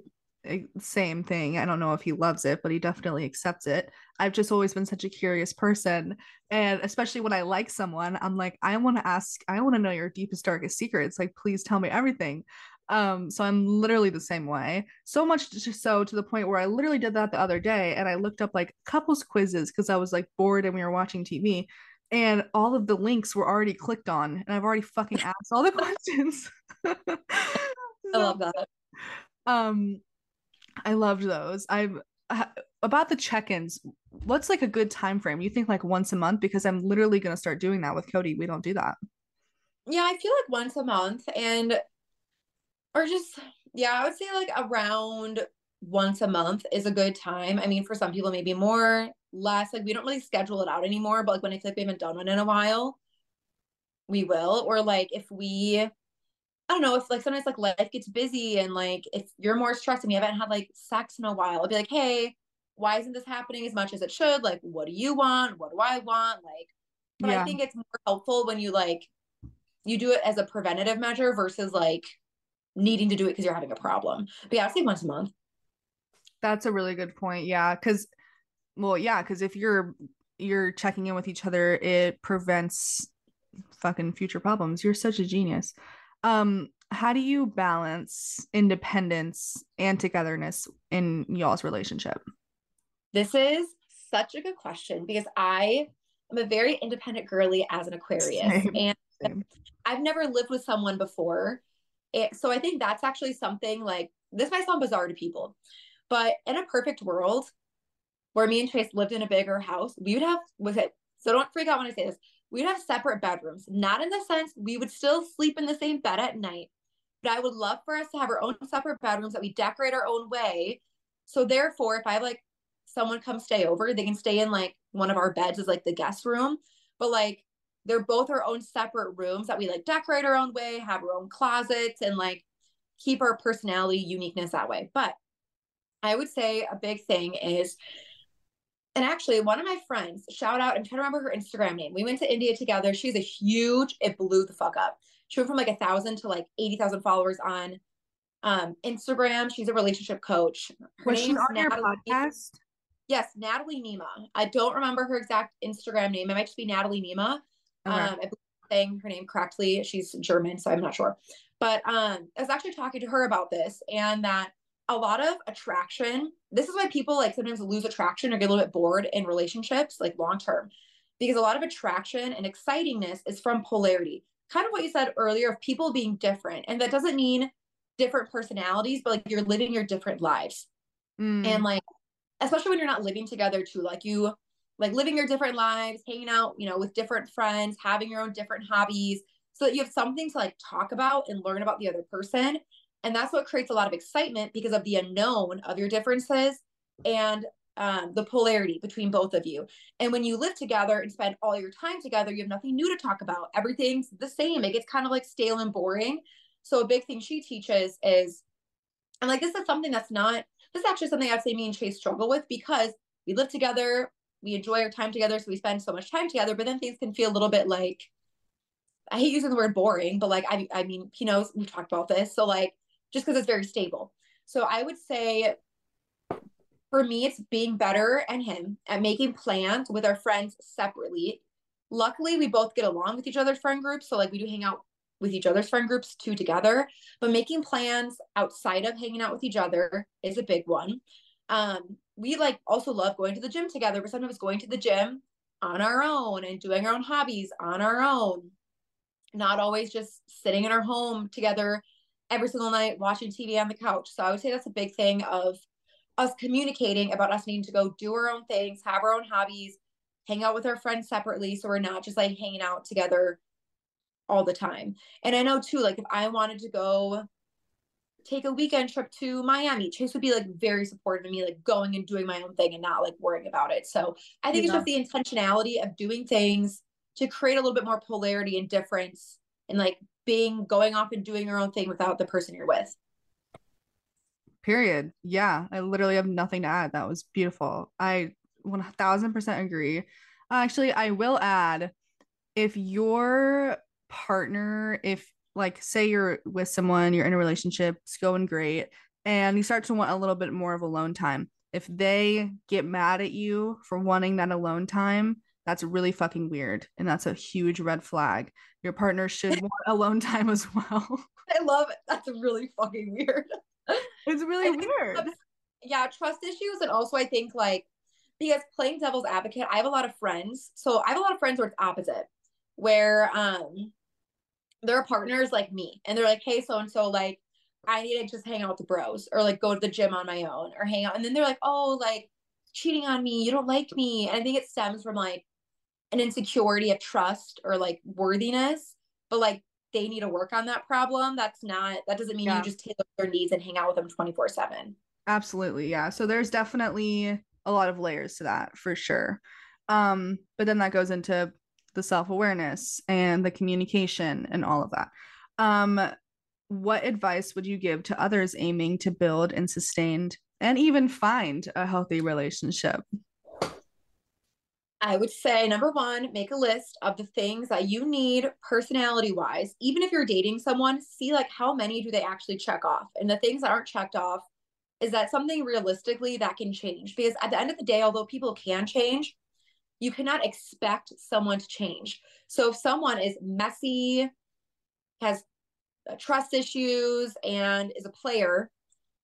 same thing. I don't know if he loves it, but he definitely accepts it. I've just always been such a curious person. And especially when I like someone, I'm like, I want to ask, I want to know your deepest, darkest secrets. Like, please tell me everything. Um, so I'm literally the same way. So much so to the point where I literally did that the other day and I looked up like couples quizzes because I was like bored and we were watching TV. And all of the links were already clicked on, and I've already fucking asked all the [LAUGHS] questions. [LAUGHS] I love that. Um, I loved those. I'm uh, about the check-ins. What's like a good time frame? You think like once a month because I'm literally going to start doing that with Cody. We don't do that. Yeah, I feel like once a month and or just yeah, I would say like around once a month is a good time. I mean, for some people maybe more, less. Like we don't really schedule it out anymore, but like when I feel like we haven't done one in a while, we will. Or like if we I don't know if like sometimes like life gets busy and like if you're more stressed and you haven't had like sex in a while, I'll be like, hey, why isn't this happening as much as it should? Like, what do you want? What do I want? Like, but yeah. I think it's more helpful when you like you do it as a preventative measure versus like needing to do it because you're having a problem. But yeah, I'd say once a month. That's a really good point. Yeah, because well, yeah, because if you're you're checking in with each other, it prevents fucking future problems. You're such a genius. Um, how do you balance independence and togetherness in y'all's relationship? This is such a good question because I am a very independent girly as an Aquarius. Same. And Same. I've never lived with someone before. It, so I think that's actually something like this might sound bizarre to people, but in a perfect world where me and Chase lived in a bigger house, we would have with it. So don't freak out when I say this we'd have separate bedrooms, not in the sense we would still sleep in the same bed at night, but I would love for us to have our own separate bedrooms that we decorate our own way. So therefore, if I have like someone come stay over, they can stay in like one of our beds as like the guest room, but like they're both our own separate rooms that we like decorate our own way, have our own closets, and like keep our personality uniqueness that way. But I would say a big thing is and actually, one of my friends, shout out, I'm trying to remember her Instagram name. We went to India together. She's a huge, it blew the fuck up. She went from like a thousand to like 80,000 followers on um, Instagram. She's a relationship coach. Her Was she on Natalie, your podcast? Yes, Natalie Nema. I don't remember her exact Instagram name. It might just be Natalie Nema. Okay. Um, I believe saying her name correctly. She's German, so I'm not sure. But um, I was actually talking to her about this and that a lot of attraction. This is why people like sometimes lose attraction or get a little bit bored in relationships, like long term, because a lot of attraction and excitingness is from polarity. Kind of what you said earlier of people being different. And that doesn't mean different personalities, but like you're living your different lives. Mm. And like, especially when you're not living together too, like you like living your different lives, hanging out, you know, with different friends, having your own different hobbies, so that you have something to like talk about and learn about the other person and that's what creates a lot of excitement because of the unknown of your differences and um, the polarity between both of you. And when you live together and spend all your time together, you have nothing new to talk about. Everything's the same. It gets kind of like stale and boring. So a big thing she teaches is, and like this is something that's not, this is actually something I'd say me and Chase struggle with because we live together, we enjoy our time together, so we spend so much time together, but then things can feel a little bit like I hate using the word boring, but like I I mean, he knows we've talked about this. So like just because it's very stable. So I would say for me, it's being better and him at making plans with our friends separately. Luckily, we both get along with each other's friend groups. So like we do hang out with each other's friend groups too together. But making plans outside of hanging out with each other is a big one. Um, we like also love going to the gym together, but sometimes going to the gym on our own and doing our own hobbies on our own not always just sitting in our home together every single night watching TV on the couch. So I would say that's a big thing of us communicating about us needing to go do our own things, have our own hobbies, hang out with our friends separately. So we're not just like hanging out together all the time. And I know too, like if I wanted to go take a weekend trip to Miami, Chase would be like very supportive of me, like going and doing my own thing and not like worrying about it. So I think yeah. it's just the intentionality of doing things to create a little bit more polarity and difference and like being going off and doing your own thing without the person you're with. Period. Yeah, I literally have nothing to add. That was beautiful. I 1000% agree. Actually, I will add if your partner, if like say you're with someone, you're in a relationship, it's going great, and you start to want a little bit more of alone time. If they get mad at you for wanting that alone time, that's really fucking weird. And that's a huge red flag. Your partner should [LAUGHS] want alone time as well. [LAUGHS] I love it. That's really fucking weird. [LAUGHS] It's really weird. Yeah, trust issues. And also, I think like, because playing devil's advocate, I have a lot of friends. So I have a lot of friends where it's opposite, where um, there are partners like me and they're like, hey, so and so, like, I need to just hang out with the bros or like go to the gym on my own or hang out. And then they're like, oh, like cheating on me. You don't like me. And I think it stems from like an insecurity of trust or like worthiness, but like they need to work on that problem. That's not, that doesn't mean yeah. you just take up their needs and hang out with them 24 7. Absolutely. Yeah. So there's definitely a lot of layers to that for sure. Um, but then that goes into the self awareness and the communication and all of that. Um, what advice would you give to others aiming to build and sustain and even find a healthy relationship? I would say number one, make a list of the things that you need personality wise. Even if you're dating someone, see like how many do they actually check off. And the things that aren't checked off, is that something realistically that can change? Because at the end of the day, although people can change, you cannot expect someone to change. So if someone is messy, has uh, trust issues, and is a player,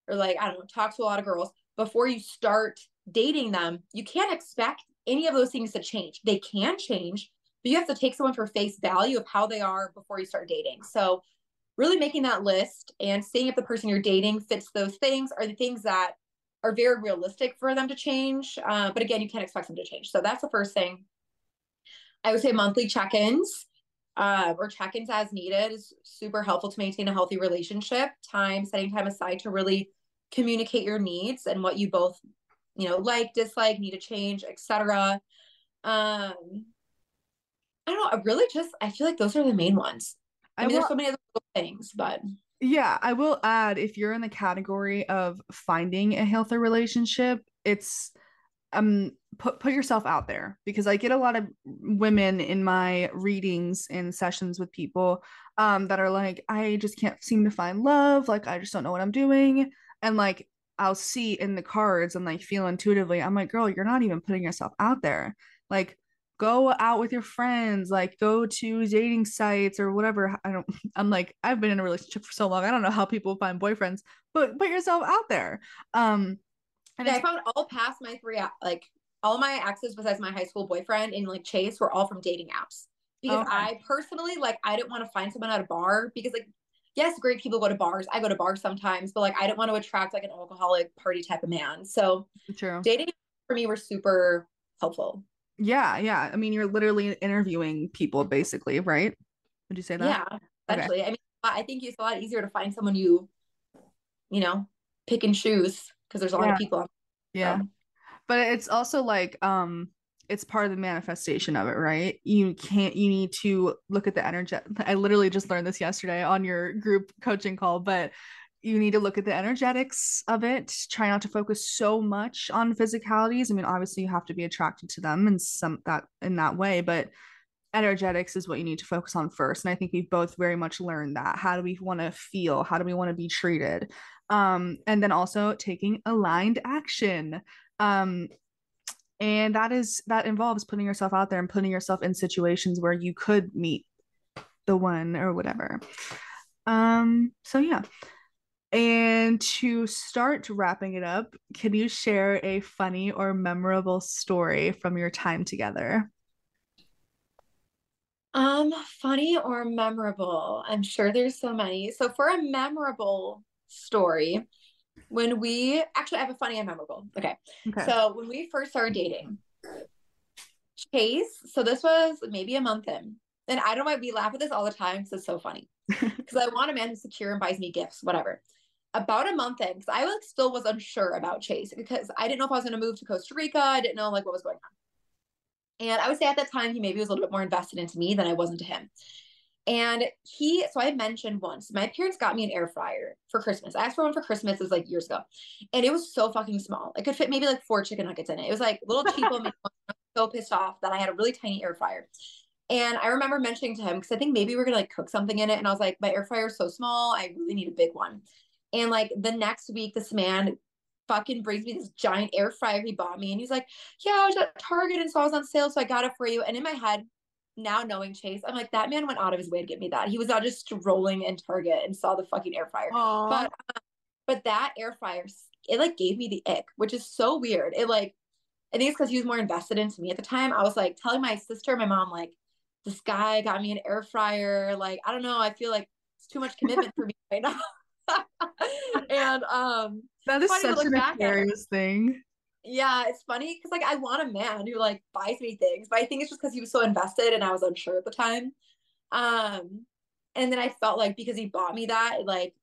or like, I don't know, talks to a lot of girls, before you start dating them, you can't expect any of those things to change. They can change, but you have to take someone for face value of how they are before you start dating. So, really making that list and seeing if the person you're dating fits those things are the things that are very realistic for them to change. Uh, but again, you can't expect them to change. So, that's the first thing. I would say monthly check ins uh, or check ins as needed is super helpful to maintain a healthy relationship. Time, setting time aside to really communicate your needs and what you both you know, like, dislike, need to change, etc. Um, I don't know. I really just I feel like those are the main ones. I, I mean, will, there's so many other things, but yeah, I will add if you're in the category of finding a healthy relationship, it's um put put yourself out there because I get a lot of women in my readings and sessions with people um that are like I just can't seem to find love, like I just don't know what I'm doing and like I'll see in the cards and like feel intuitively, I'm like, girl, you're not even putting yourself out there. Like, go out with your friends, like, go to dating sites or whatever. I don't, [LAUGHS] I'm like, I've been in a relationship for so long. I don't know how people find boyfriends, but put yourself out there. Um, and I found all past my three, like, all my exes besides my high school boyfriend and like Chase were all from dating apps because okay. I personally like I didn't want to find someone at a bar because like yes, great people go to bars. I go to bars sometimes, but like I didn't want to attract like an alcoholic party type of man. So True. dating for me were super helpful. Yeah, yeah. I mean, you're literally interviewing people basically, right? Would you say that? Yeah, actually. Okay. I mean, I think it's a lot easier to find someone you, you know, pick and choose because there's a lot yeah. of people. Yeah. But it's also like um it's part of the manifestation of it, right? You can't, you need to look at the energy. I literally just learned this yesterday on your group coaching call, but you need to look at the energetics of it. Try not to focus so much on physicalities. I mean, obviously you have to be attracted to them in some that in that way, but energetics is what you need to focus on first. And I think we've both very much learned that. How do we want to feel? How do we want to be treated? Um, and then also taking aligned action. Um, and that is that involves putting yourself out there and putting yourself in situations where you could meet the one or whatever. Um, so yeah. And to start wrapping it up, can you share a funny or memorable story from your time together? Um, funny or memorable? I'm sure there's so many. So for a memorable story, when we actually I have a funny and memorable. Okay. okay. So when we first started dating, Chase, so this was maybe a month in. And I don't know why we laugh at this all the time because it's so funny. [LAUGHS] Because I want a man who's secure and buys me gifts, whatever. About a month in, because I like still was unsure about Chase because I didn't know if I was gonna move to Costa Rica. I didn't know like what was going on. And I would say at that time, he maybe was a little bit more invested into me than I was into him. And he, so I mentioned once, my parents got me an air fryer for Christmas. I asked for one for Christmas, it was like years ago. And it was so fucking small. It could fit maybe like four chicken nuggets in it. It was like a little cheap. [LAUGHS] I so pissed off that I had a really tiny air fryer. And I remember mentioning to him, because I think maybe we are gonna like cook something in it. And I was like, my air fryer is so small. I really need a big one. And like the next week, this man fucking brings me this giant air fryer he bought me. And he's like, Yeah, I was at Target and saw it was on sale. So I got it for you. And in my head, now knowing Chase, I'm like, that man went out of his way to get me that. He was not just strolling in Target and saw the fucking air fryer. Aww. But uh, but that air fryer, it like gave me the ick, which is so weird. It like, I think it's because he was more invested into me at the time. I was like telling my sister, my mom, like, this guy got me an air fryer. Like, I don't know. I feel like it's too much commitment for me right now. [LAUGHS] and um that is such an hilarious thing. Yeah, it's funny because like I want a man who like buys me things, but I think it's just because he was so invested and I was unsure at the time. Um, and then I felt like because he bought me that, like,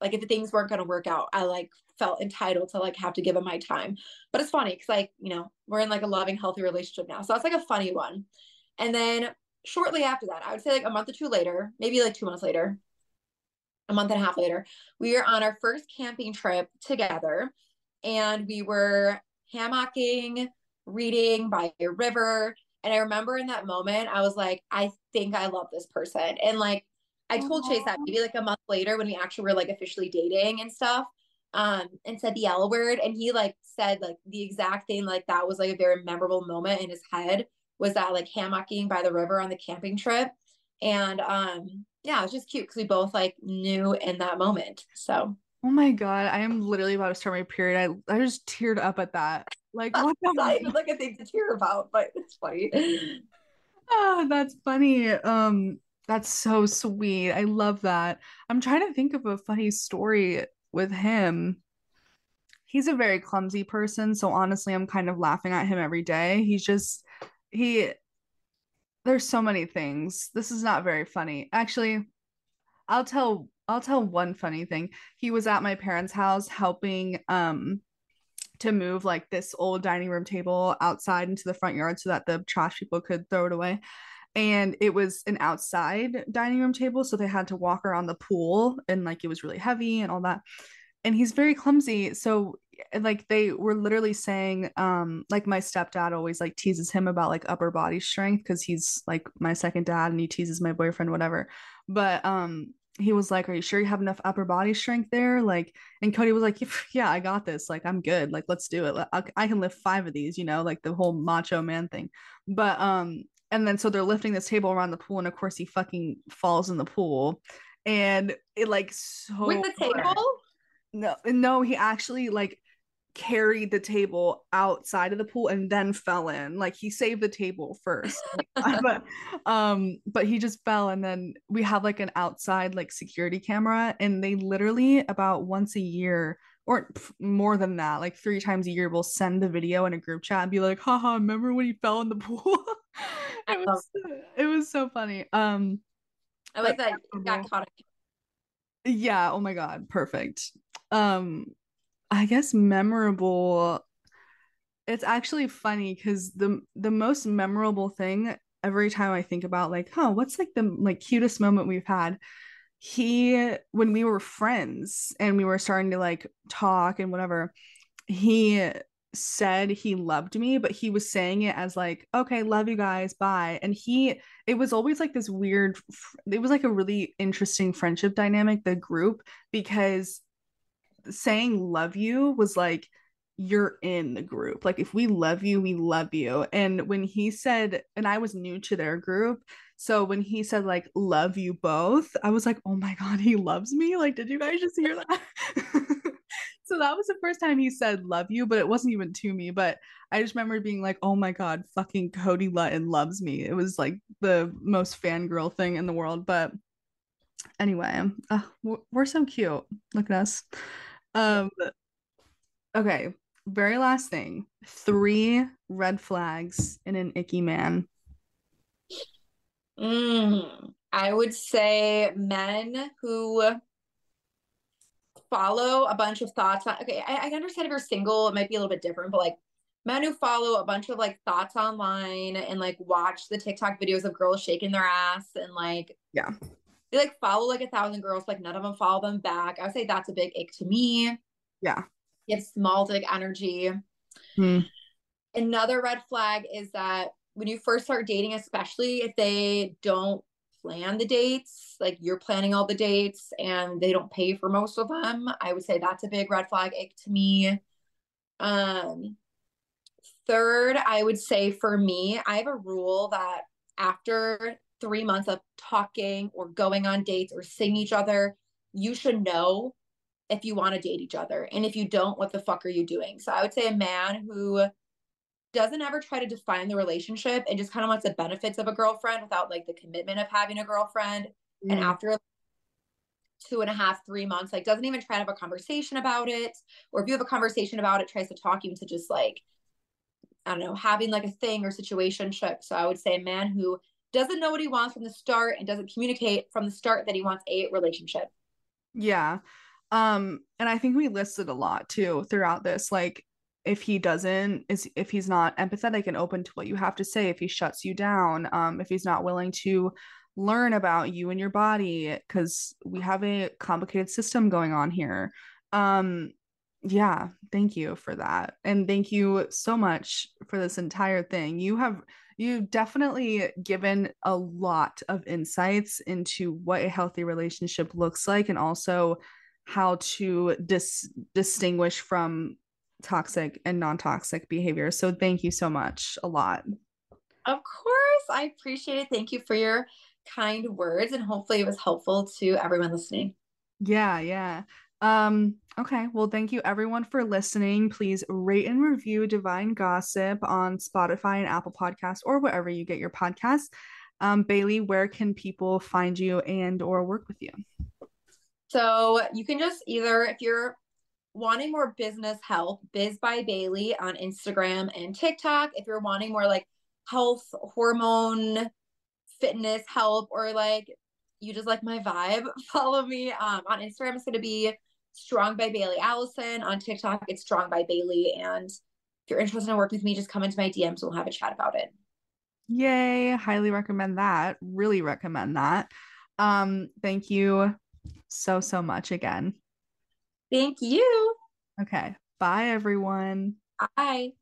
like if the things weren't gonna work out, I like felt entitled to like have to give him my time. But it's funny because like you know we're in like a loving, healthy relationship now, so that's like a funny one. And then shortly after that, I would say like a month or two later, maybe like two months later, a month and a half later, we were on our first camping trip together and we were hammocking, reading by a river. And I remember in that moment, I was like, I think I love this person. And like, I told Aww. Chase that maybe like a month later when we actually were like officially dating and stuff, um, and said the L word. And he like said like the exact thing, like that was like a very memorable moment in his head was that like hammocking by the river on the camping trip. And um, yeah, it was just cute because we both like knew in that moment. So Oh my god, I am literally about to start my period. I I just teared up at that. Like [LAUGHS] what the not even like a thing to tear about, but it's funny. oh, that's funny. Um, that's so sweet. I love that. I'm trying to think of a funny story with him. He's a very clumsy person, so honestly, I'm kind of laughing at him every day. He's just he there's so many things. This is not very funny. Actually, I'll tell I'll tell one funny thing. He was at my parents' house helping um to move like this old dining room table outside into the front yard so that the trash people could throw it away. And it was an outside dining room table, so they had to walk around the pool and like it was really heavy and all that. And he's very clumsy. So like they were literally saying um like my stepdad always like teases him about like upper body strength because he's like my second dad and he teases my boyfriend whatever but um he was like, Are you sure you have enough upper body strength there? Like, and Cody was like, Yeah, I got this. Like, I'm good. Like, let's do it. I, can lift five of these, you know, like the whole macho man thing. But, um, and then so they're lifting this table around the pool, and of course, he fucking falls in the pool. And it like so. With the table? No, no, he actually like carried the table outside of the pool and then fell in. Like he saved the table first. [LAUGHS] [LAUGHS] But um but he just fell and then we have like an outside like security camera and they literally about once a year or more than that like three times a year will send the video in a group chat and be like haha remember when he fell in the pool? [LAUGHS] It was it was so funny. Um i like that got caught yeah oh my god perfect. Um I guess memorable. It's actually funny because the the most memorable thing every time I think about like, huh, what's like the like cutest moment we've had? He when we were friends and we were starting to like talk and whatever, he said he loved me, but he was saying it as like, okay, love you guys, bye. And he, it was always like this weird, it was like a really interesting friendship dynamic, the group, because saying love you was like, you're in the group. Like, if we love you, we love you. And when he said, and I was new to their group, so when he said, like, love you both, I was like, oh my God, he loves me. Like, did you guys just hear that? [LAUGHS] so that was the first time he said love you, but it wasn't even to me. But I just remember being like, oh my God, fucking Cody Lutton loves me. It was like the most fangirl thing in the world. But anyway, uh, we're so cute. Look at us. Um, okay, very last thing three red flags in an icky man. Mm, I would say men who follow a bunch of thoughts on, okay I, I understand if you're single it might be a little bit different but like men who follow a bunch of like thoughts online and like watch the tiktok videos of girls shaking their ass and like yeah they like follow like a thousand girls like none of them follow them back i would say that's a big ick to me yeah it's small dick energy hmm. another red flag is that when you first start dating especially if they don't plan the dates, like you're planning all the dates and they don't pay for most of them, I would say that's a big red flag ick to me. Um, third, I would say for me, I have a rule that after three months of talking or going on dates or seeing each other, you should know if you want to date each other. And if you don't, what the fuck are you doing? So I would say a man who doesn't ever try to define the relationship and just kind of wants the benefits of a girlfriend without like the commitment of having a girlfriend. Mm. And after two and a half, three months, like doesn't even try to have a conversation about it. Or if you have a conversation about it, tries to talk you into just like, I don't know, having like a thing or situationship. So I would say a man who doesn't know what he wants from the start and doesn't communicate from the start that he wants a relationship. Yeah. Um, and I think we listed a lot too throughout this. Like if he doesn't is if he's not empathetic and open to what you have to say if he shuts you down um if he's not willing to learn about you and your body because we have a complicated system going on here um yeah thank you for that and thank you so much for this entire thing you have you've definitely given a lot of insights into what a healthy relationship looks like and also how to dis- distinguish from toxic and non-toxic behavior. So thank you so much a lot. Of course, I appreciate it. Thank you for your kind words and hopefully it was helpful to everyone listening. Yeah, yeah. Um okay, well thank you everyone for listening. Please rate and review Divine Gossip on Spotify and Apple Podcasts or wherever you get your podcasts. Um Baylee, where can people find you and or work with you? So you can just either if you're wanting more business help, Biz by Baylee on Instagram and TikTok. If you're wanting more like health, hormone, fitness help, or like you just like my vibe, [LAUGHS] follow me um, on Instagram. It's going to be Strong by Baylee Allison. On TikTok, it's Strong by Baylee. And if you're interested in working with me, just come into my DMs. We'll have a chat about it. Yay. Highly recommend that. Really recommend that. Um, thank you so, so much again. Thank you. Okay. Bye, everyone. Bye.